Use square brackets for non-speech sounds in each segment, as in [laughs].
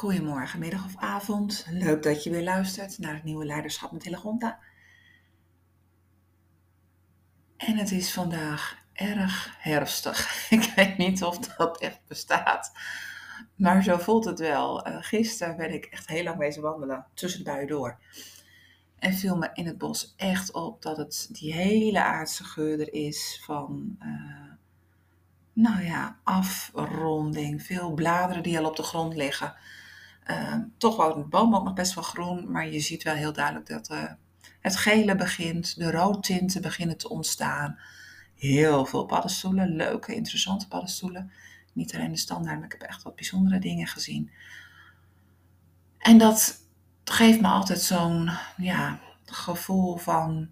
Goedemorgen, middag of avond. Leuk dat je weer luistert naar het nieuwe Leiderschap met Hillegonda. En het is vandaag erg herfstig. [laughs] Ik weet niet of dat echt bestaat, maar zo voelt het wel. Uh, gisteren ben ik echt heel lang bezig wandelen, tussen de buien door. En viel me in het bos echt op dat het die hele aardse geur er is van... Uh, nou ja, afronding. Veel bladeren die al op de grond liggen. Uh, toch wordt de boom ook nog best wel groen, maar je ziet wel heel duidelijk dat uh, het gele begint, de roodtinten beginnen te ontstaan. Heel veel paddenstoelen, leuke, interessante paddenstoelen. Niet alleen de standaard, maar ik heb echt wat bijzondere dingen gezien. En dat geeft me altijd zo'n ja, gevoel van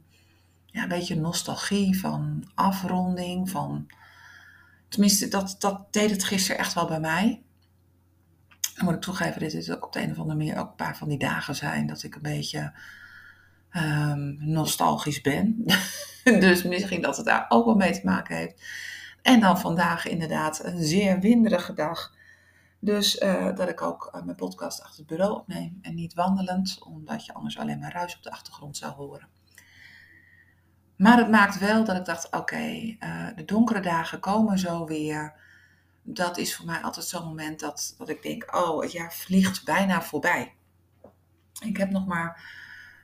ja, een beetje nostalgie, van afronding, van Tenminste, dat, dat deed het gisteren echt wel bij mij. Dan moet ik toegeven, dit is ook op de een of andere manier ook een paar van die dagen zijn dat ik een beetje um, nostalgisch ben. [laughs] dus misschien dat het daar ook wel mee te maken heeft. En dan vandaag inderdaad een zeer winderige dag. Dus uh, dat ik ook uh, mijn podcast achter het bureau opneem en niet wandelend, omdat je anders alleen maar ruis op de achtergrond zou horen. Maar het maakt wel dat ik dacht, oké, uh, de donkere dagen komen zo weer. Dat is voor mij altijd zo'n moment dat, dat ik denk, oh, het jaar vliegt bijna voorbij. Ik heb nog maar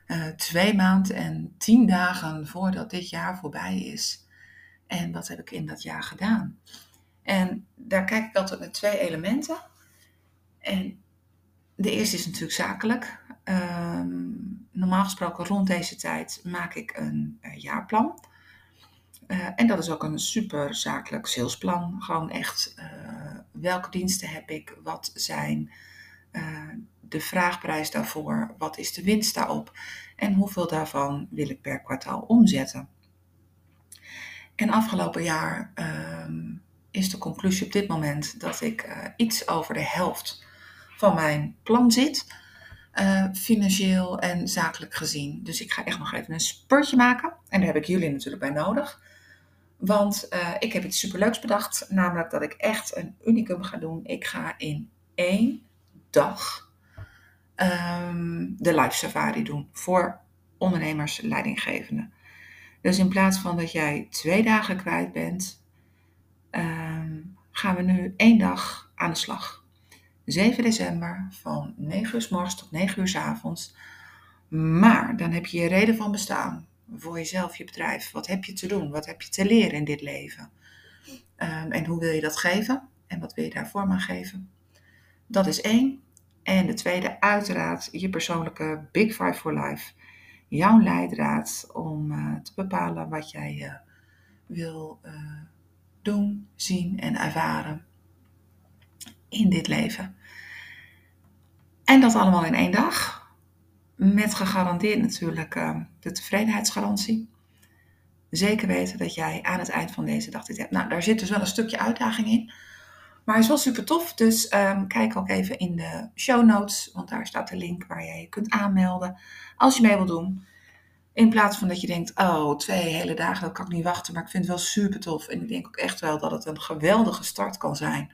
uh, twee maanden en tien dagen voordat dit jaar voorbij is. En wat heb ik in dat jaar gedaan? En daar kijk ik altijd met twee elementen. En de eerste is natuurlijk zakelijk. Um, normaal gesproken rond deze tijd maak ik een uh, jaarplan. Uh, en dat is ook een super zakelijk salesplan. Gewoon echt uh, welke diensten heb ik, wat zijn de vraagprijs daarvoor, wat is de winst daarop en hoeveel daarvan wil ik per kwartaal omzetten. En afgelopen jaar ehm, is de conclusie op dit moment dat ik iets over de helft van mijn plan zit. Financieel en zakelijk gezien. Dus ik ga echt nog even een spurtje maken. En daar heb ik jullie natuurlijk bij nodig. Want uh, ik heb iets superleuks bedacht. Namelijk dat ik echt een unicum ga doen. Ik ga in één dag um, de live safari doen. Voor ondernemers, leidinggevenden. Dus in plaats van dat jij twee dagen kwijt bent, um, gaan we nu één dag aan de slag. 7 december van 9 uur s morgens tot 9 uur s avonds. Maar dan heb je je reden van bestaan voor jezelf, je bedrijf. Wat heb je te doen? Wat heb je te leren in dit leven? Um, en hoe wil je dat geven? En wat wil je daarvoor maar geven? Dat is één. En de tweede, uiteraard, je persoonlijke Big Five for Life. Jouw leidraad om uh, te bepalen wat jij uh, wil uh, doen, zien en ervaren in dit leven. En dat allemaal in één dag. Met gegarandeerd natuurlijk uh, de tevredenheidsgarantie. Zeker weten dat jij aan het eind van deze dag dit hebt. Nou, daar zit dus wel een stukje uitdaging in. Maar hij is wel super tof. Dus um, kijk ook even in de show notes. Want daar staat de link waar jij je kunt aanmelden. Als je mee wilt doen. In plaats van dat je denkt, oh, twee hele dagen, dat kan ik niet wachten. Maar ik vind het wel super tof. En ik denk ook echt wel dat het een geweldige start kan zijn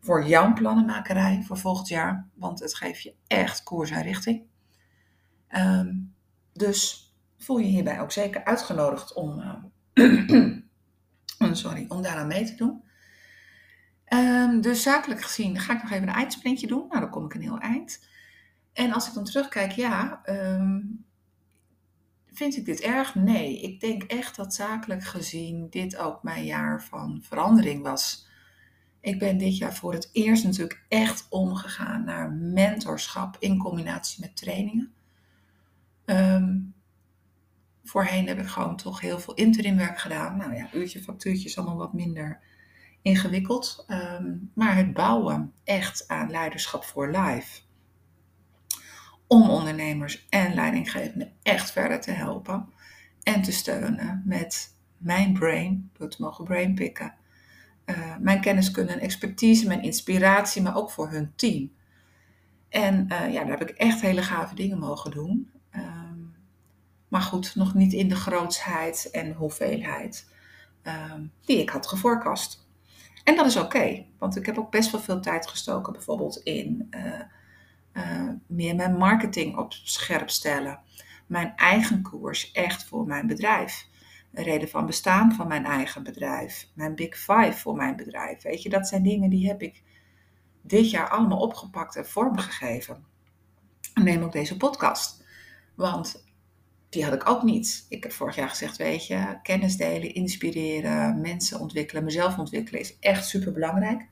voor jouw plannenmakerij voor volgend jaar. Want het geeft je echt koers en richting. Um, dus voel je hierbij ook zeker uitgenodigd om, [clears throat] uh, sorry, om daaraan mee te doen. Um, dus zakelijk gezien ga ik nog even een eindsprintje doen. Nou, dan kom ik een heel eind. En als ik dan terugkijk, ja, vind ik dit erg? Nee, ik denk echt dat zakelijk gezien dit ook mijn jaar van verandering was. Ik ben dit jaar voor het eerst natuurlijk echt omgegaan naar mentorschap in combinatie met trainingen. Um, voorheen heb ik gewoon toch heel veel interimwerk gedaan. Nou ja, uurtje, factuurtje is allemaal wat minder ingewikkeld. Um, maar het bouwen echt aan leiderschap voor life. Om ondernemers en leidinggevenden echt verder te helpen. En te steunen met mijn brain, door te mogen brainpicken uh, mijn kenniskunde en expertise, mijn inspiratie, maar ook voor hun team. En uh, ja, daar heb ik echt hele gave dingen mogen doen. Maar goed, nog niet in de grootsheid en hoeveelheid um, die ik had gevoorkast. En dat is oké, want ik heb ook best wel veel tijd gestoken, bijvoorbeeld in uh, uh, meer mijn marketing op scherp stellen. Mijn eigen koers echt voor mijn bedrijf. Een reden van bestaan van mijn eigen bedrijf. Mijn big five voor mijn bedrijf. Weet je, dat zijn dingen die heb ik dit jaar allemaal opgepakt en vormgegeven. En neem ook deze podcast. Want die had ik ook niet. Ik heb vorig jaar gezegd, weet je, kennis delen, inspireren, mensen ontwikkelen, mezelf ontwikkelen is echt super belangrijk.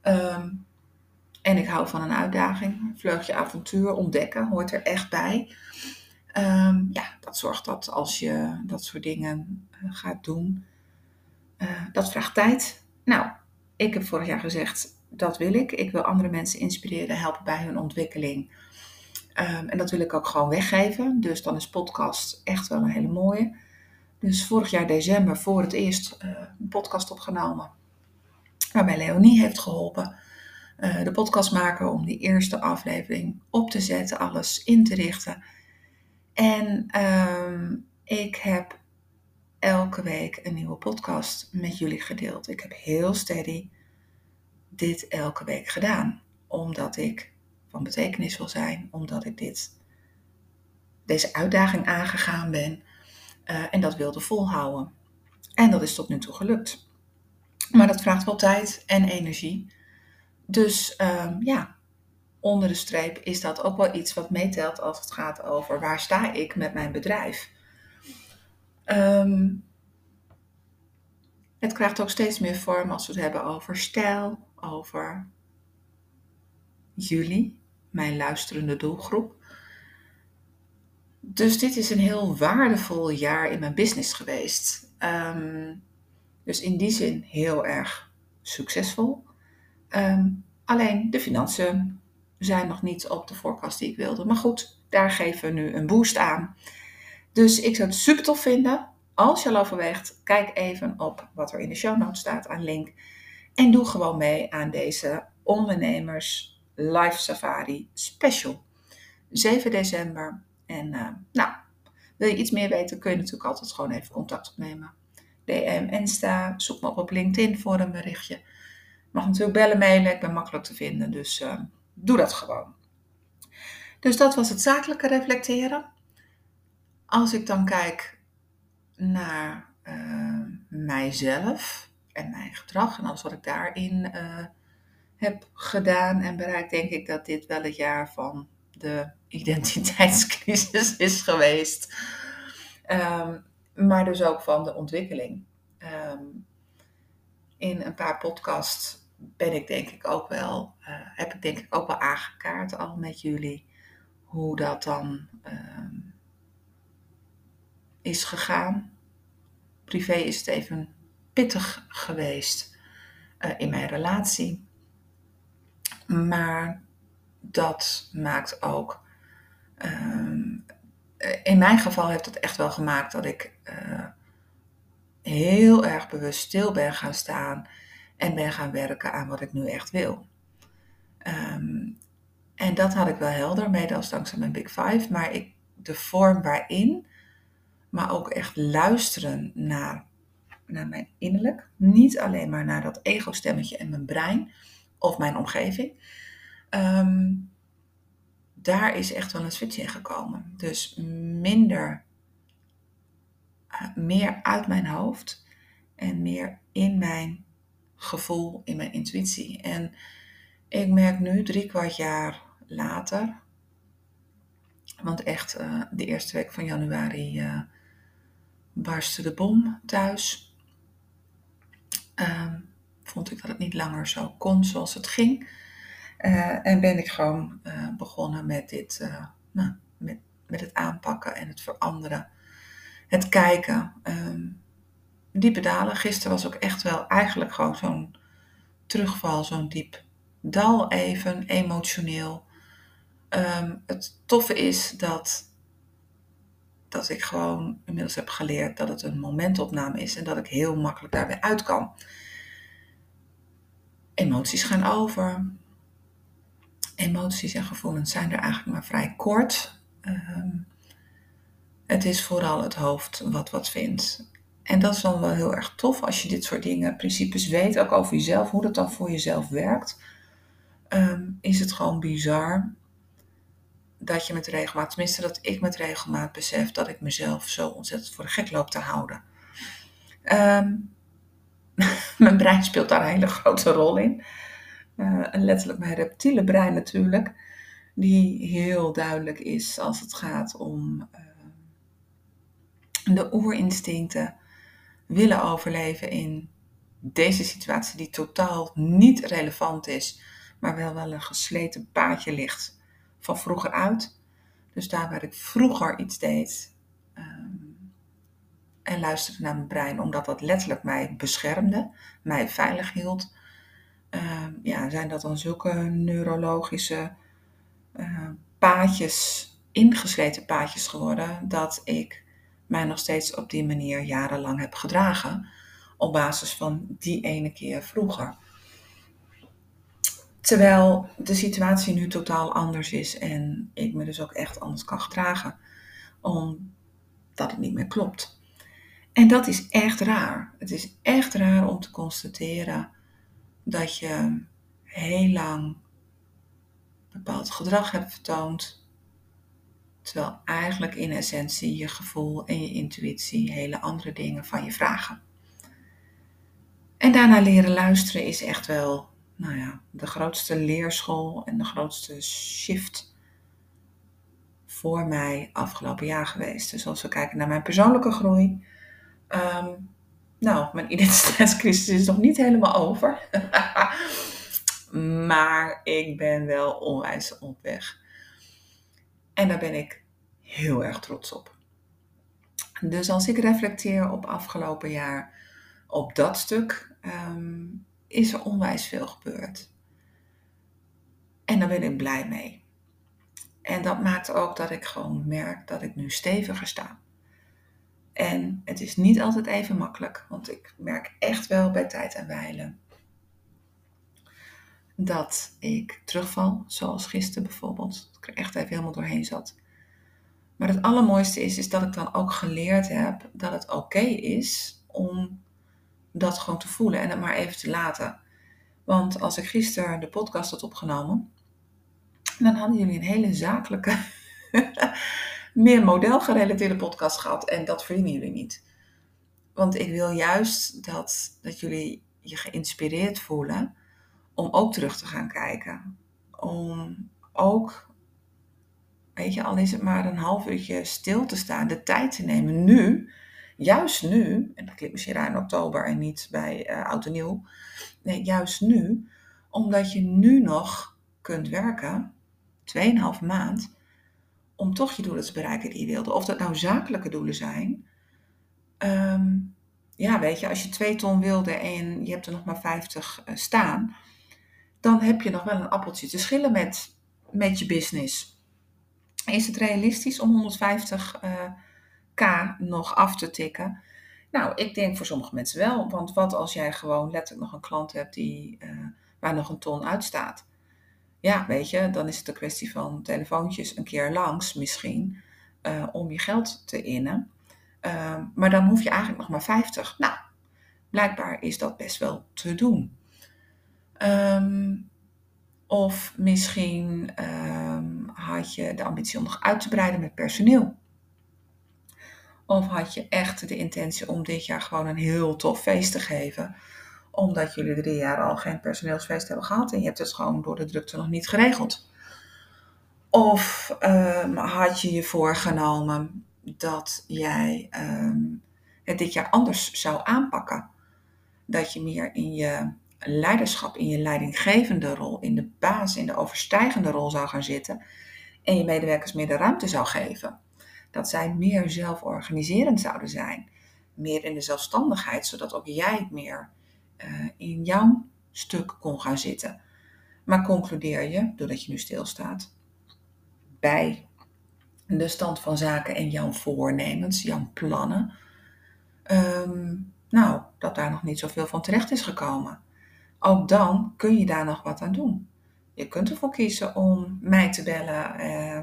Ehm, en ik hou van een uitdaging. Vleugje avontuur, ontdekken, hoort er echt bij. Ehm, ja, dat zorgt dat als je dat soort dingen eh, gaat doen, uh, dat vraagt tijd. Nou, ik heb vorig jaar gezegd, dat wil ik. Ik wil andere mensen inspireren, helpen bij hun ontwikkeling. Ehm, en dat wil ik ook gewoon weggeven. Dus dan is podcast echt wel een hele mooie. Dus vorig jaar december voor het eerst uh, een podcast opgenomen. Waarbij Leonie heeft geholpen. Uh, de podcast maken om die eerste aflevering op te zetten, alles in te richten. En ehm, ik heb elke week een nieuwe podcast met jullie gedeeld. Ik heb heel steady dit elke week gedaan. Omdat ik van betekenis wil zijn, omdat ik dit, deze uitdaging aangegaan ben uh, en dat wilde volhouden. En dat is tot nu toe gelukt. Maar dat vraagt wel tijd en energie. Dus uh, ja, onder de streep is dat ook wel iets wat meetelt als het gaat over waar sta ik met mijn bedrijf. Um, het krijgt ook steeds meer vorm als we het hebben over stijl, over jullie, mijn luisterende doelgroep. Dus dit is een heel waardevol jaar in mijn business geweest. Um, dus in die zin heel erg succesvol. Um, alleen de financiën zijn nog niet op de voorkast die ik wilde. Maar goed, daar geven we nu een boost aan. Dus ik zou het super tof vinden. Als je al overweegt, kijk even op wat er in de show notes staat aan link. En doe gewoon mee aan deze ondernemers live safari special. 7 december. En uh, nou, wil je iets meer weten, kun je natuurlijk altijd gewoon even contact opnemen. DM, Insta, zoek me op op LinkedIn voor een berichtje. Mag natuurlijk bellen, mailen, ik ben makkelijk te vinden, dus uh, doe dat gewoon. Dus dat was het zakelijke reflecteren. Als ik dan kijk naar uh, mijzelf, en mijn gedrag en alles wat ik daarin heb gedaan en bereikt, denk ik dat dit wel het jaar van de [laughs] identiteitscrisis is geweest. Um, maar dus ook van de ontwikkeling. Um, in een paar podcasts ben ik denk ik ook wel, uh, heb ik denk ik ook wel aangekaart al met jullie hoe dat dan um, is gegaan. Privé is het even pittig geweest uh, in mijn relatie. Maar dat maakt ook. Um, in mijn geval heeft het echt wel gemaakt dat ik uh, heel erg bewust stil ben gaan staan en ben gaan werken aan wat ik nu echt wil. Um, en dat had ik wel helder, mede als dankzij mijn Big Five. Maar ik, de vorm waarin, maar ook echt luisteren naar naar mijn innerlijk. Niet alleen maar naar dat ego-stemmetje en mijn brein of mijn omgeving. Um, daar is echt wel een switch in gekomen. Dus minder, uh, meer uit mijn hoofd en meer in mijn gevoel, in mijn intuïtie. En ik merk nu, drie kwart jaar later, want echt uh, de eerste week van januari uh, barstte de bom thuis uh, vond ik dat het niet langer zo kon zoals het ging. Uh, en ben ik gewoon uh, begonnen met dit, uh, nou, met, met het aanpakken en het veranderen. Het kijken. Um, diepe dalen. Gisteren was ook echt wel eigenlijk gewoon zo'n terugval, zo'n diep dal even, emotioneel. Um, het toffe is dat, dat ik gewoon inmiddels heb geleerd dat het een momentopname is en dat ik heel makkelijk daar weer uit kan. Emoties gaan over. Emoties en gevoelens zijn er eigenlijk maar vrij kort. Um, het is vooral het hoofd wat wat vindt. En dat is dan wel heel erg tof als je dit soort dingen, principes weet, ook over jezelf, hoe dat dan voor jezelf werkt. ehm, is het gewoon bizar dat je met regelmaat, tenminste dat ik met regelmaat besef dat ik mezelf zo ontzettend voor de gek loop te houden. Ehm, [laughs] mijn brein speelt daar een hele grote rol in. Uh, letterlijk mijn reptiele brein natuurlijk, die heel duidelijk is als het gaat om uh, de oerinstincten willen overleven in deze situatie die totaal niet relevant is, maar wel wel een gesleten paadje ligt van vroeger uit. Dus daar waar ik vroeger iets deed um, en luisterde naar mijn brein, omdat dat letterlijk mij beschermde, mij veilig hield, um, ja, zijn dat dan zulke neurologische uh, paadjes, ingesleten paadjes geworden, dat ik mij nog steeds op die manier jarenlang heb gedragen op basis van die ene keer vroeger. Terwijl de situatie nu totaal anders is en ik me dus ook echt anders kan gedragen, omdat het niet meer klopt. En dat is echt raar. Het is echt raar om te constateren dat je heel lang bepaald gedrag hebt vertoond, terwijl eigenlijk in essentie je gevoel en je intuïtie hele andere dingen van je vragen. En daarna leren luisteren is echt wel nou ja, de grootste leerschool en de grootste shift voor mij afgelopen jaar geweest. Dus als we kijken naar mijn persoonlijke groei. Um, nou, mijn identiteitscrisis is nog niet helemaal over. [laughs] maar ik ben wel onwijs op weg. En daar ben ik heel erg trots op. Dus als ik reflecteer op afgelopen jaar op dat stuk, um, is er onwijs veel gebeurd. En daar ben ik blij mee. En dat maakt ook dat ik gewoon merk dat ik nu steviger sta. En het is niet altijd even makkelijk, want ik merk echt wel bij tijd en wijlen dat ik terugval, zoals gisteren bijvoorbeeld. Dat ik er echt even helemaal doorheen zat. Maar het allermooiste is, is dat ik dan ook geleerd heb dat het oké is om dat gewoon te voelen en het maar even te laten. Want als ik gisteren de podcast had opgenomen, dan hadden jullie een hele zakelijke, meer modelgerelateerde podcast gehad. En dat verdienen jullie niet. Want ik wil juist dat, dat jullie je geïnspireerd voelen om ook terug te gaan kijken. Om ook, weet je, al is het maar een half uurtje stil te staan, de tijd te nemen nu juist nu, en dat klinkt misschien raar in oktober en niet bij uh, oud en nieuw, nee, juist nu, omdat je nu nog kunt werken, 2,5 maand, om toch je doelen te bereiken die je wilde. Of dat nou zakelijke doelen zijn. Ehm, ja, weet je, als je 2 ton wilde en je hebt er nog maar 50 uh, eh, staan, dan heb je nog wel een appeltje te schillen met, met je business. Is het realistisch om 150 uh, K nog af te tikken? Nou, ik denk voor sommige mensen wel. Want wat als jij gewoon letterlijk nog een klant hebt die, uh, waar nog een ton uitstaat? Ja, weet je, dan is het een kwestie van telefoontjes een keer langs misschien uh, om je geld te innen. Uh, maar dan hoef je eigenlijk nog maar 50. Nou, blijkbaar is dat best wel te doen. Um, of misschien um, had je de ambitie om nog uit te breiden met personeel. Of had je echt de intentie om dit jaar gewoon een heel tof feest te geven? Omdat jullie drie jaar al geen personeelsfeest hebben gehad en je hebt het gewoon door de drukte nog niet geregeld. Of um, had je je voorgenomen dat jij um, het dit jaar anders zou aanpakken? Dat je meer in je leiderschap, in je leidinggevende rol, in de baas, in de overstijgende rol zou gaan zitten en je medewerkers meer de ruimte zou geven dat zij meer zelforganiserend zouden zijn. Meer in de zelfstandigheid, zodat ook jij meer uh, in jouw stuk kon gaan zitten. Maar concludeer je, doordat je nu stilstaat, bij de stand van zaken en jouw voornemens, jouw plannen, um, nou, dat daar nog niet zoveel van terecht is gekomen. Ook dan kun je daar nog wat aan doen. Je kunt ervoor kiezen om mij te bellen uh,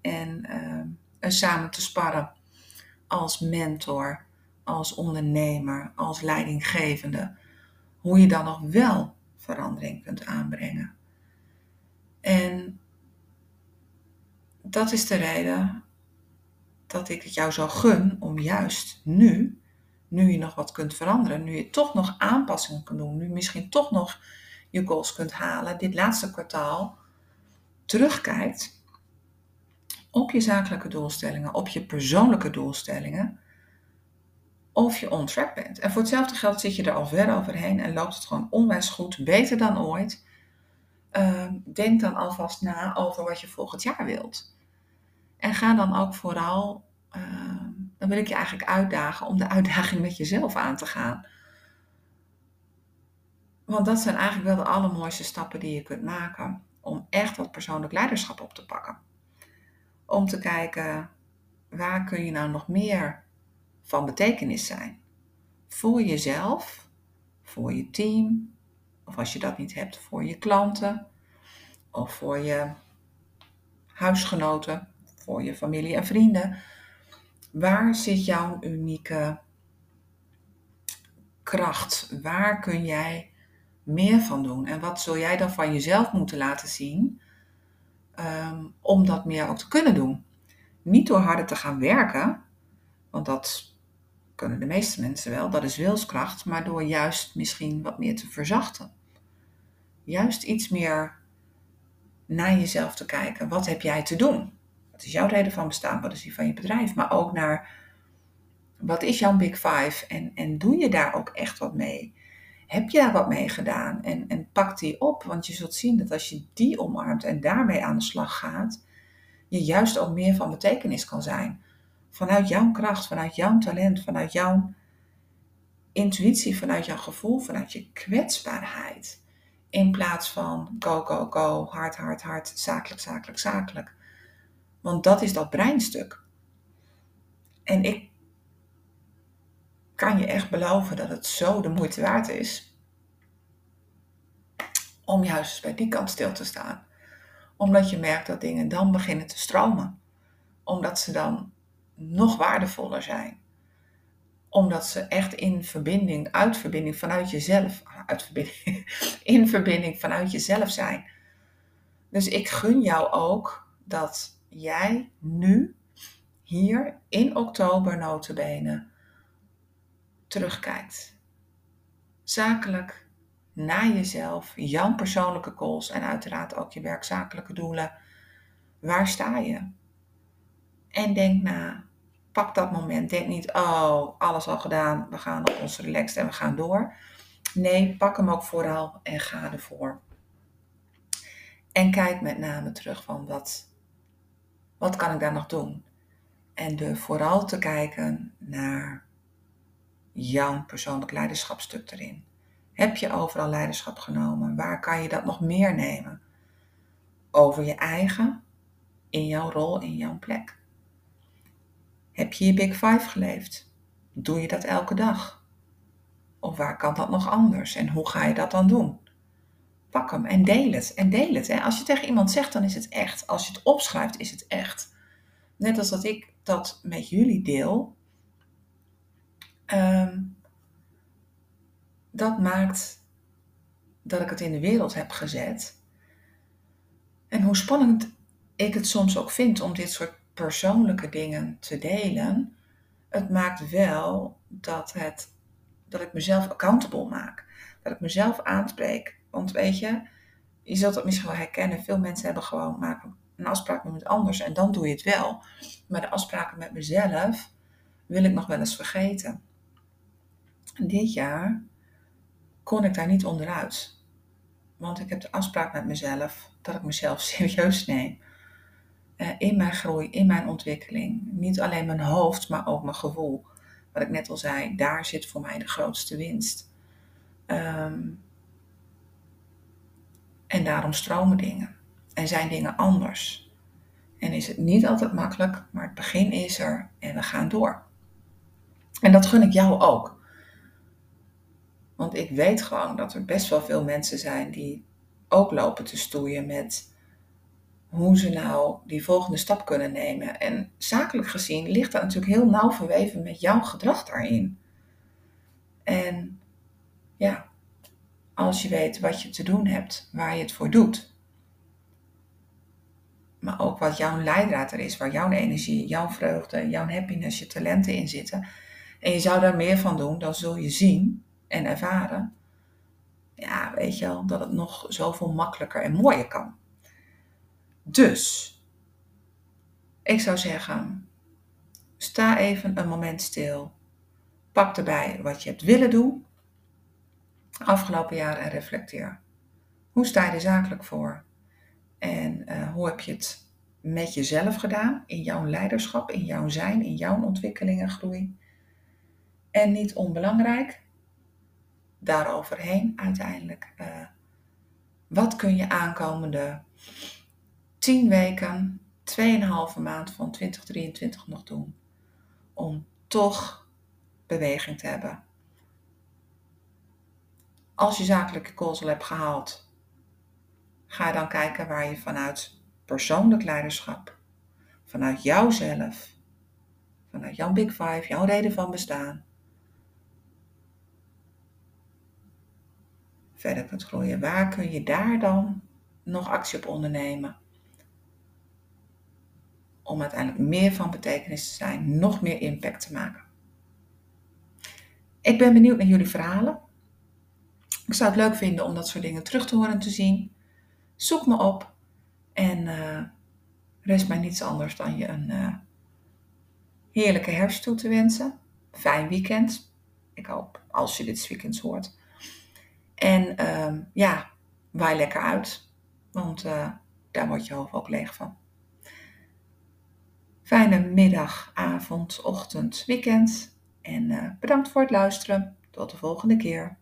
en uh, samen te sparren als mentor, als ondernemer, als leidinggevende hoe je dan nog wel verandering kunt aanbrengen. En dat is de reden dat ik het jou zou gun om juist nu, nu je nog wat kunt veranderen, nu je toch nog aanpassingen kunt doen, nu misschien toch nog je goals kunt halen, dit laatste kwartaal terugkijkt op je zakelijke doelstellingen, op je persoonlijke doelstellingen of je on track bent. En voor hetzelfde geld zit je er al ver overheen en loopt het gewoon onwijs goed, beter dan ooit. Ehm, denk dan alvast na over wat je volgend jaar wilt. En ga dan ook vooral, ehm, dan wil ik je eigenlijk uitdagen om de uitdaging met jezelf aan te gaan. Want dat zijn eigenlijk wel de allermooiste stappen die je kunt maken om echt wat persoonlijk leiderschap op te pakken. Om te kijken, waar kun je nou nog meer van betekenis zijn? Voor jezelf, voor je team, of als je dat niet hebt, voor je klanten of voor je huisgenoten, voor je familie en vrienden. Waar zit jouw unieke kracht? Waar kun jij meer van doen? En wat zul jij dan van jezelf moeten laten zien um, om dat meer ook te kunnen doen? Niet door harder te gaan werken, want dat kunnen de meeste mensen wel, dat is wilskracht, maar door juist misschien wat meer te verzachten. Juist iets meer naar jezelf te kijken. Wat heb jij te doen? Wat is jouw reden van bestaan? Wat is die van je bedrijf? Maar ook naar wat is jouw Big Five? En, en doe je daar ook echt wat mee? Heb je daar wat mee gedaan? En, en pak die op, want je zult zien dat als je die omarmt en daarmee aan de slag gaat, je juist ook meer van betekenis kan zijn. Vanuit jouw kracht, vanuit jouw talent, vanuit jouw intuïtie, vanuit jouw gevoel, vanuit je kwetsbaarheid. In plaats van go, go, go, hard, hard, hard, zakelijk, zakelijk, zakelijk. Want dat is dat breinstuk. En ik kan je echt beloven dat het zo de moeite waard is om juist bij die kant stil te staan. Omdat je merkt dat dingen dan beginnen te stromen. Omdat ze dan nog waardevoller zijn omdat ze echt in verbinding, uit verbinding vanuit jezelf, [laughs] uit verbinding, in verbinding vanuit jezelf zijn. Dus ik gun jou ook dat jij nu, hier in oktober notabene, terugkijkt. Zakelijk naar jezelf, jouw persoonlijke goals en uiteraard ook je werkzakelijke doelen. Waar sta je? En denk na, pak dat moment. Denk niet, oh, alles al gedaan, we gaan op ons relaxed en we gaan door. Nee, pak hem ook vooral en ga ervoor. En kijk met name terug van wat, wat kan ik daar nog doen? En durf vooral te kijken naar jouw persoonlijk leiderschapstuk erin. Heb je overal leiderschap genomen? Waar kan je dat nog meer nemen? Over je eigen, in jouw rol, in jouw plek. Heb je je Big Five geleefd? Doe je dat elke dag? Of waar kan dat nog anders? En hoe ga je dat dan doen? Pak hem en deel het. En deel het. Hè. Als je tegen iemand zegt, dan is het echt. Als je het opschrijft, is het echt. Net als dat ik dat met jullie deel. Ehm, dat maakt dat ik het in de wereld heb gezet. En hoe spannend ik het soms ook vind om dit soort persoonlijke dingen te delen, het maakt wel dat, het, dat ik mezelf accountable maak. Dat ik mezelf aanspreek. Want weet je, je zult het misschien wel herkennen. Veel mensen hebben gewoon maken een afspraak met iemand anders en dan doe je het wel. Maar de afspraken met mezelf wil ik nog wel eens vergeten. dit jaar kon ik daar niet onderuit. Want ik heb de afspraak met mezelf dat ik mezelf [laughs] serieus neem. Eh, in mijn groei, in mijn ontwikkeling. Niet alleen mijn hoofd, maar ook mijn gevoel. Wat ik net al zei, daar zit voor mij de grootste winst. Ehm, en daarom stromen dingen. En zijn dingen anders. En is het niet altijd makkelijk, maar het begin is er en we gaan door. En dat gun ik jou ook. Want ik weet gewoon dat er best wel veel mensen zijn die ook lopen te stoeien met hoe ze nou die volgende stap kunnen nemen. En zakelijk gezien ligt dat natuurlijk heel nauw verweven met jouw gedrag daarin. En ja, als je weet wat je te doen hebt, waar je het voor doet, maar ook wat jouw leidraad er is, waar jouw energie, jouw vreugde, jouw happiness, je talenten in zitten. En je zou daar meer van doen, dan zul je zien en ervaren. Ja, weet je wel, dat het nog zoveel makkelijker en mooier kan. Dus, ik zou zeggen, sta even een moment stil. Pak erbij wat je hebt willen doen afgelopen jaar en reflecteer. Hoe sta je er zakelijk voor? En uh, hoe heb je het met jezelf gedaan, in jouw leiderschap, in jouw zijn, in jouw ontwikkeling en groei? En niet onbelangrijk, daaroverheen uiteindelijk, uh, wat kun je aankomende 10 weken, 2,5 maand van 2023 nog doen om toch beweging te hebben? Als je zakelijke goals al hebt gehaald, ga dan kijken waar je vanuit persoonlijk leiderschap, vanuit jouzelf, vanuit jouw Big Five, jouw reden van bestaan, verder kunt groeien. Waar kun je daar dan nog actie op ondernemen? Om uiteindelijk meer van betekenis te zijn, nog meer impact te maken. Ik ben benieuwd naar jullie verhalen. Ik zou het leuk vinden om dat soort dingen terug te horen en te zien. Zoek me op en uh, rest mij niets anders dan je een uh, heerlijke herfst toe te wensen. Fijn weekend. Ik hoop als je dit weekend hoort. En um, ja, waai lekker uit, want uh, daar wordt je hoofd ook leeg van. Fijne middag, avond, ochtend, weekend. En bedankt voor het luisteren. Tot de volgende keer.